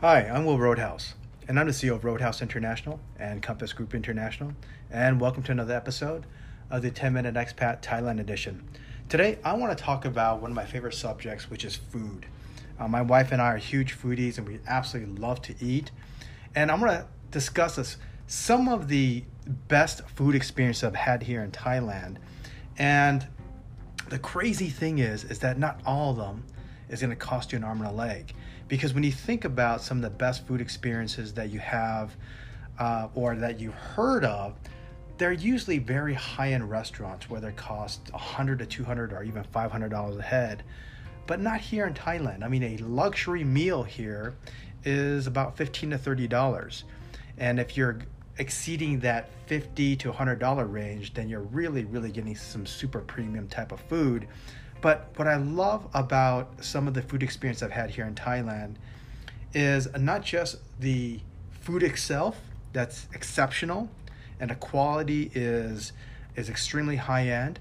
Hi, I'm Will Roadhouse, and I'm the CEO of Roadhouse International and Compass Group International, and welcome to another episode of the 10 Minute Expat Thailand Edition. Today, I want to talk about one of my favorite subjects, which is food. Uh, my wife and I are huge foodies, and we absolutely love to eat. And I'm going to discuss this, some of the best food experiences I've had here in Thailand. And the crazy thing is, is that not all of them is going to cost you an arm and a leg. Because when you think about some of the best food experiences that you have uh, or that you've heard of, they're usually very high-end restaurants where they cost 100 to 200 or even 500 dollars a head. But not here in thailand. I mean a luxury meal here is about 15 to 30 dollars. And if you're exceeding that 50 to 100 dollar range then you're really really getting some super premium type of food but what I love about some of the food experience I've had here in Thailand is not just the food itself that's exceptional and the quality is is extremely high end,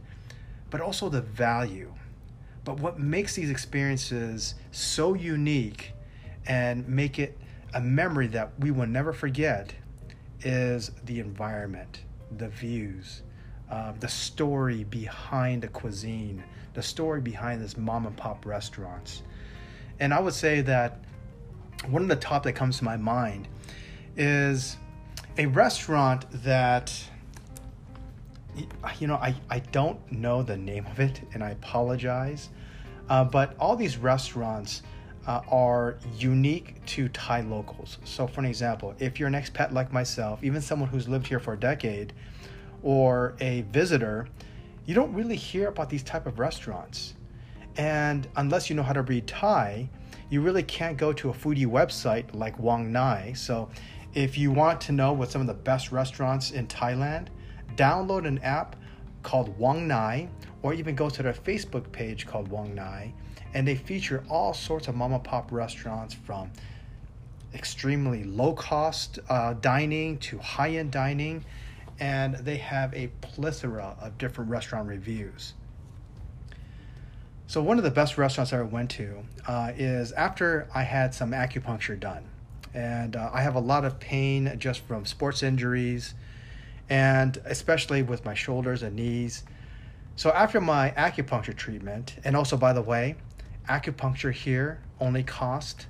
but also the value. But what makes these experiences so unique and make it a memory that we will never forget is the environment, the views, uh, the story behind the cuisine, the story behind this mom and pop restaurants. And I would say that one of the top that comes to my mind is a restaurant that you know I, I don't know the name of it and i apologize uh, but all these restaurants uh, are unique to thai locals so for an example if you're an expat like myself even someone who's lived here for a decade or a visitor you don't really hear about these type of restaurants. And unless you know how to read Thai, you really can't go to a foodie website like Wongnai. So if you want to know what some of the best restaurants in Thailand, download an app called Wongnai or even go to their Facebook page called Wongnai and they feature all sorts of mom and pop restaurants from extremely low cost uh, dining to high end dining and they have a plethora of different restaurant reviews. So, one of the best restaurants I ever went to uh, is after I had some acupuncture done. And uh, I have a lot of pain just from sports injuries, and especially with my shoulders and knees. So, after my acupuncture treatment, and also, by the way, acupuncture here only cost,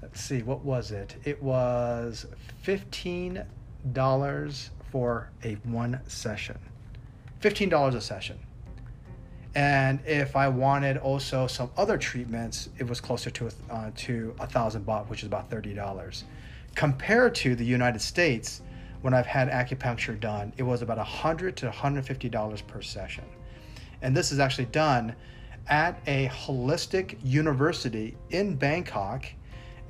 let's see, what was it? It was $15 for a one session. $15 a session. And if I wanted also some other treatments, it was closer to uh, to a thousand baht, which is about thirty dollars. Compared to the United States, when I've had acupuncture done, it was about hundred to hundred fifty dollars per session. And this is actually done at a holistic university in Bangkok.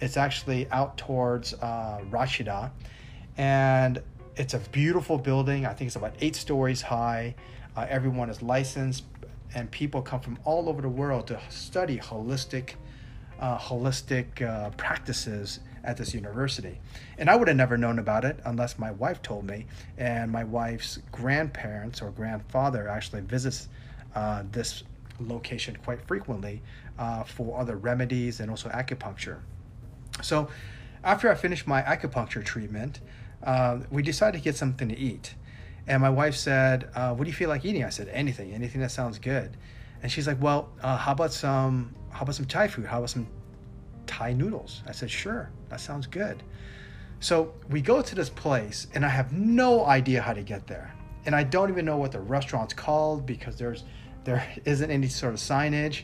It's actually out towards uh, and it's a beautiful building. I think it's about eight stories high. Uh, everyone is licensed, and people come from all over the world to study holistic, uh, holistic uh, practices at this university. And I would have never known about it unless my wife told me. And my wife's grandparents or grandfather actually visits uh, this location quite frequently uh, for other remedies and also acupuncture. So, after I finished my acupuncture treatment, uh, we decided to get something to eat. And my wife said, uh, "What do you feel like eating?" I said, "Anything, anything that sounds good." And she's like, "Well, uh, how about some? How about some Thai food? How about some Thai noodles?" I said, "Sure, that sounds good." So we go to this place, and I have no idea how to get there, and I don't even know what the restaurant's called because there's there isn't any sort of signage.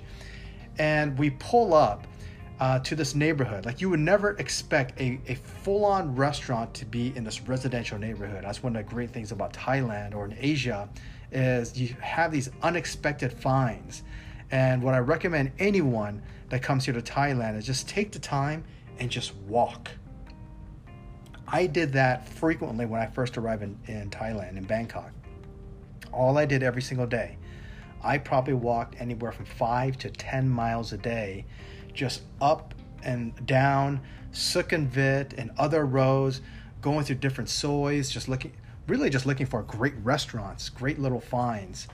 And we pull up, uh, to this neighborhood. Like you would never expect a, a full on restaurant to be in this residential neighborhood. That's one of the great things about Thailand or in Asia is you have these unexpected finds. And what I recommend anyone that comes here to Thailand is just take the time and just walk. I did that frequently when I first arrived in, in Thailand, in Bangkok. All I did every single day, I probably walked anywhere from five to 10 miles a day just up and down Sukhumvit and other roads, going through different sois, just looking, really just looking for great restaurants, great little finds.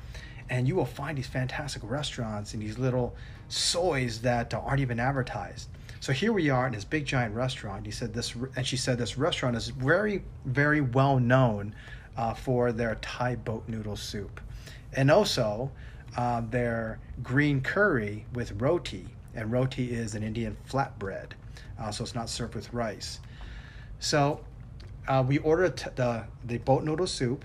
And you will find these fantastic restaurants and these little sois that aren't even advertised. So here we are in this big giant restaurant. He said this, and she said this restaurant is very, very well known uh, for their Thai boat noodle soup, and also uh, their green curry with roti. And roti is an Indian flatbread, uh, so it's not served with rice. So uh, we ordered t- the the boat noodle soup,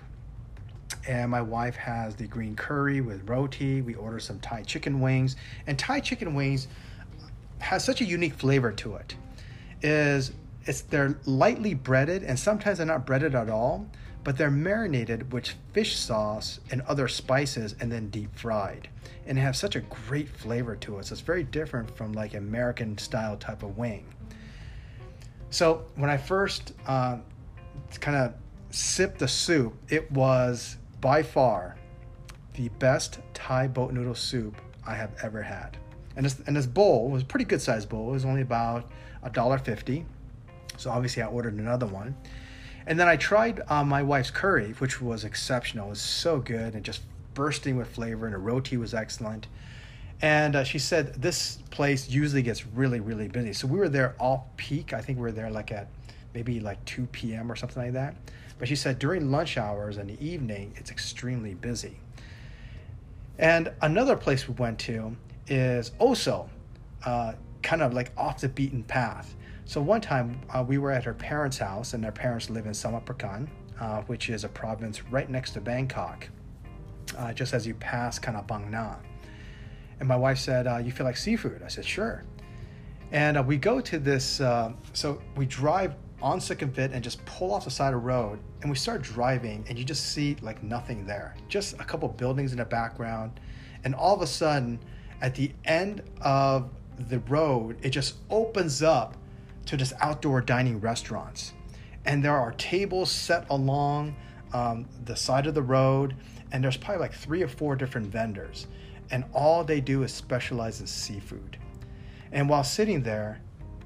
and my wife has the green curry with roti. We ordered some Thai chicken wings, and Thai chicken wings has such a unique flavor to it. Is it's they're lightly breaded, and sometimes they're not breaded at all, but they're marinated with fish sauce and other spices, and then deep fried, and have such a great flavor to it. So it's very different from like American style type of wing. So when I first uh, kind of sipped the soup, it was by far the best Thai boat noodle soup I have ever had. And this, and this bowl was a pretty good sized bowl. It was only about a dollar fifty. So obviously I ordered another one. And then I tried uh, my wife's curry, which was exceptional. It was so good and just bursting with flavor, and the roti was excellent. And uh, she said this place usually gets really, really busy. So we were there off peak. I think we were there like at maybe like 2 p.m. or something like that. But she said during lunch hours and the evening, it's extremely busy. And another place we went to is also uh, kind of like off the beaten path. So one time uh, we were at her parents' house, and their parents live in Samut Prakan, uh, which is a province right next to Bangkok, uh, just as you pass Bang Na. And my wife said, uh, "You feel like seafood?" I said, "Sure." And uh, we go to this. so we drive on Sukhumvit and just pull off the side of the road and we start driving and you just see like nothing there just a couple buildings in the background and all of a sudden at the end of the road it just opens up to just outdoor dining restaurants and there are tables set along um, the side of the road and there's probably like three or four different vendors and all they do is specialize in seafood and while sitting there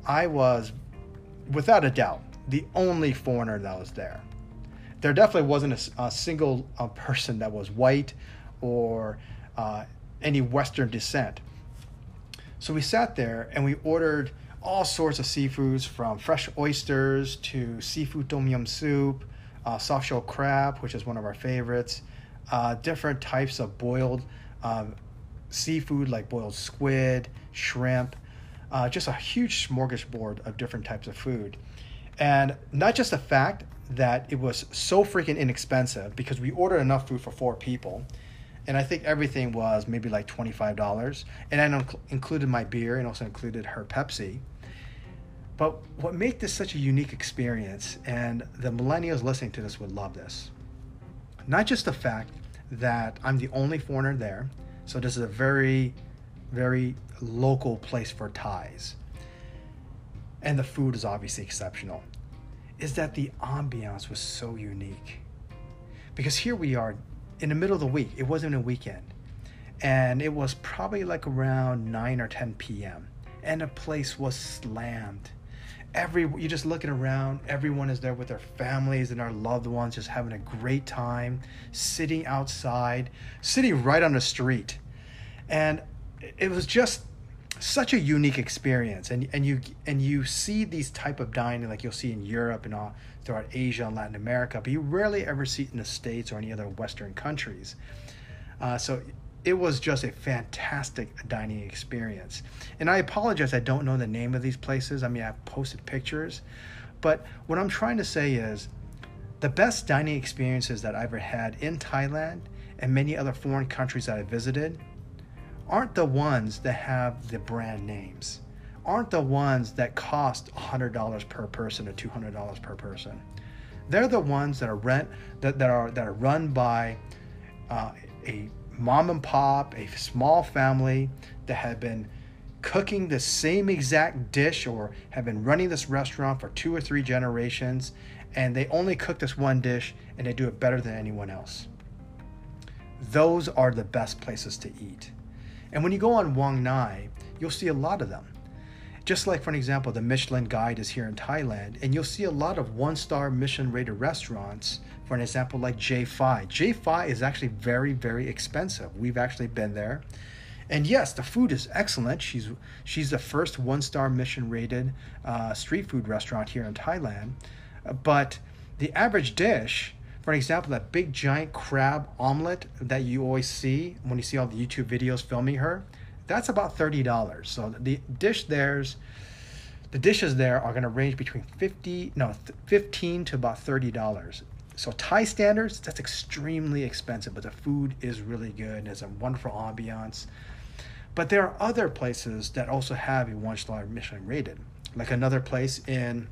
i was without a doubt the only foreigner that was there. There definitely wasn't a, a single uh, person that was white or uh, any Western descent. So we sat there and we ordered all sorts of seafoods from fresh oysters to seafood tom yum soup, uh, soft shell crab, which is one of our favorites, uh, different types of boiled um, seafood like boiled squid, shrimp, uh, just a huge smorgasbord of different types of food. And not just the fact that it was so freaking inexpensive because we ordered enough food for four people. And I think everything was maybe like $25. And I included my beer and also included her Pepsi. But what made this such a unique experience, and the millennials listening to this would love this, not just the fact that I'm the only foreigner there, so this is a very, very local place for Thais and the food is obviously exceptional, is that the ambiance was so unique. Because here we are in the middle of the week, it wasn't a weekend, and it was probably like around 9 or 10 p.m., and the place was slammed. Every you're just looking around, everyone is there with their families and their loved ones, just having a great time, sitting outside, sitting right on the street. And it was just such a unique experience. And and you and you see these type of dining like you'll see in Europe and all throughout Asia and Latin America but you rarely ever see it in the states or any other western countries. Uh, so it was just a fantastic dining experience. And I apologize I don't know the name of these places. I mean I've posted pictures. But what I'm trying to say is the best dining experiences that I've ever had in Thailand and many other foreign countries that I visited aren't the ones that have the brand names, aren't the ones that cost $100 per person or $200 per person. They're the ones that are rent that, that are that are run by uh, a mom and pop, a small family that have been cooking the same exact dish or have been running this restaurant for two or three generations and they only cook this one dish and they do it better than anyone else. Those are the best places to eat. And when you go on Wongnai, you'll see a lot of them. Just like, for an example, the Michelin Guide is here in Thailand, and you'll see a lot of one star Michelin rated restaurants, for an example, like Jay Fai. J5 is actually very, very expensive. We've actually been there, And yes, the food is excellent. She's she's the first one star Michelin rated uh, street food restaurant here in Thailand. But the average dish, for example, that big giant crab omelet that you always see when you see all the YouTube videos filming her, that's about thirty dollars. So the dish there's the dishes there are going to range between 50 no 15 to about 30 dollars. So thai standards that's extremely expensive but the food is really good and it's a wonderful ambiance. But there are other places that also have a one star Michelin rated, like another place in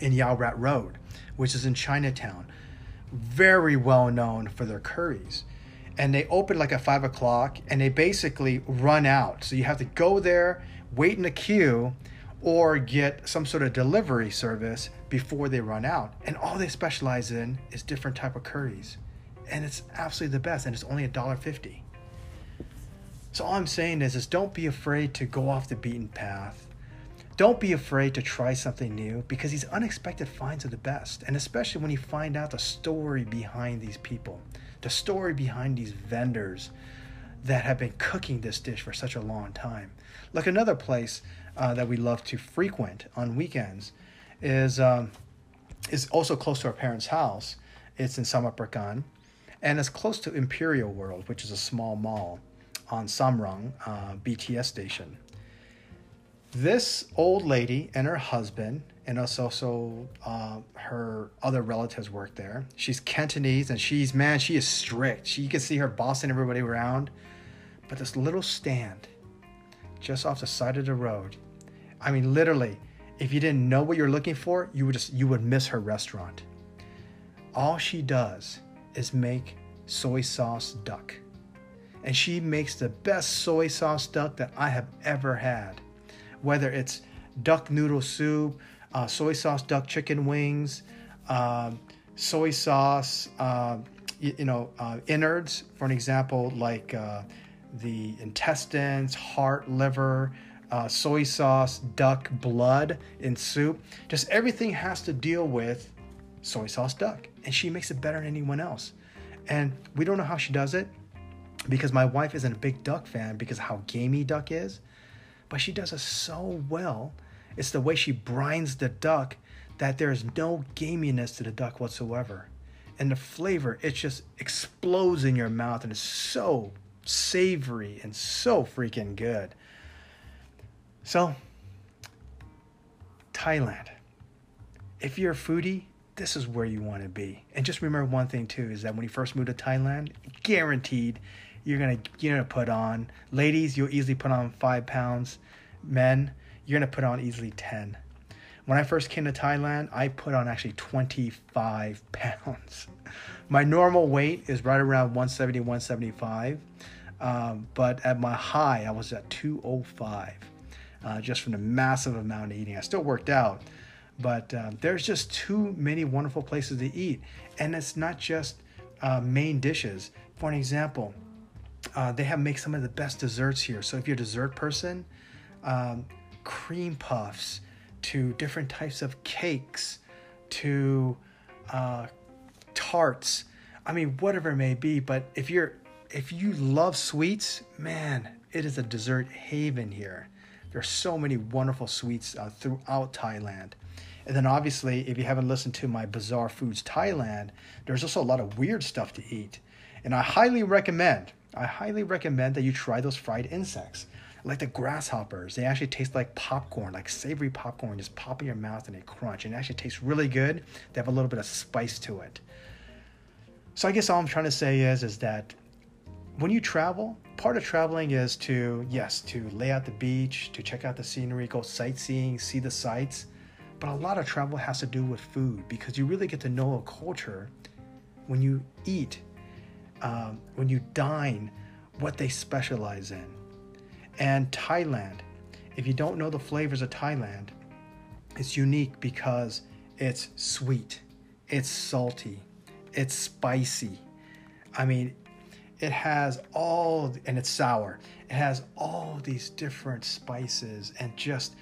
in Yaowarat Road, which is in Chinatown, very well known for their curries. And they open like at five o'clock, and they basically run out. So you have to go there, wait in a queue, or get some sort of delivery service before they run out. And all they specialize in is different type of curries, and it's absolutely the best. And it's only a dollar fifty. So all I'm saying is, is don't be afraid to go off the beaten path. Don't be afraid to try something new because these unexpected finds are the best. And especially when you find out the story behind these people, the story behind these vendors that have been cooking this dish for such a long time. Like another place uh, that we love to frequent on weekends is um, is also close to our parents' house. It's in Samut Prakan, and it's close to Imperial World, which is a small mall on Samrong uh, BTS station. This old lady and her husband, and also uh, her other relatives work there. She's Cantonese, and she's man, she is strict. She, you can see her bossing everybody around. But this little stand, just off the side of the road, I mean, literally, if you didn't know what you're looking for, you would just you would miss her restaurant. All she does is make soy sauce duck and she makes the best soy sauce duck that I have ever had. Whether it's duck noodle soup, uh, soy sauce duck chicken wings, uh, soy sauce, uh, you, you, know, uh, innards, for an example, like uh, the intestines, heart, liver, uh, soy sauce, duck blood in soup. Just everything has to deal with soy sauce duck. And she makes it better than anyone else. And we don't know how she does it because my wife isn't a big duck fan because how gamey duck is, but she does it so well. It's the way she brines the duck that there's no gaminess to the duck whatsoever. And the flavor, it just explodes in your mouth and it's so savory and so freaking good. So, Thailand. If you're a foodie, this is where you want to be. And just remember one thing too is that when you first move to Thailand, guaranteed you're gonna you're gonna put on. Ladies, you'll easily put on five pounds. Men, you're gonna put on easily ten. When I first came to Thailand, I put on actually 25 pounds. My normal weight is right around 170, 175. Um, but at my high, I was at 205, uh, just from the massive amount of eating. I still worked out, but uh, there's just too many wonderful places to eat. And it's not just uh, main dishes. For an example, uh, they have make some of the best desserts here. So if you're a dessert person, um, cream puffs to different types of cakes to uh, tarts. I mean, whatever it may be. But if you're if you love sweets, man, it is a dessert haven here. There are so many wonderful sweets uh, throughout Thailand. And then obviously, if you haven't listened to my Bizarre Foods Thailand, there's also a lot of weird stuff to eat. And I highly recommend I highly recommend that you try those fried insects. Like the grasshoppers, they actually taste like popcorn, like savory popcorn, just pop in your mouth and they crunch. And it actually tastes really good. They have a little bit of spice to it. So I guess all I'm trying to say is, is that when you travel, part of traveling is to, yes, to lay out the beach, to check out the scenery, go sightseeing, see the sights. But a lot of travel has to do with food because you really get to know a culture when you eat um, when you dine, what they specialize in. And Thailand, if you don't know the flavors of Thailand, it's unique because it's sweet, it's salty, it's spicy. I mean, it has all, and it's sour. It has all these different spices and just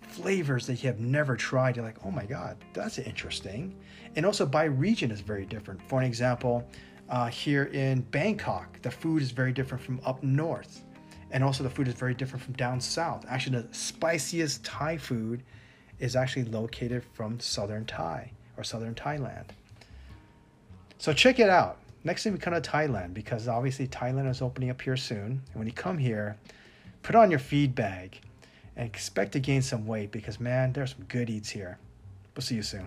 flavors that you have never tried. You're like, oh my God, that's interesting. And also by region is very different. For an example, uh, here in Bangkok, the food is very different from up north. And also, the food is very different from down south. Actually, the spiciest Thai food is actually located from southern Thai or southern Thailand. So check it out. Next time you come to Thailand, because obviously Thailand is opening up here soon. And when you come here, put on your feed bag and expect to gain some weight because man, there's some good eats here. We'll see you soon.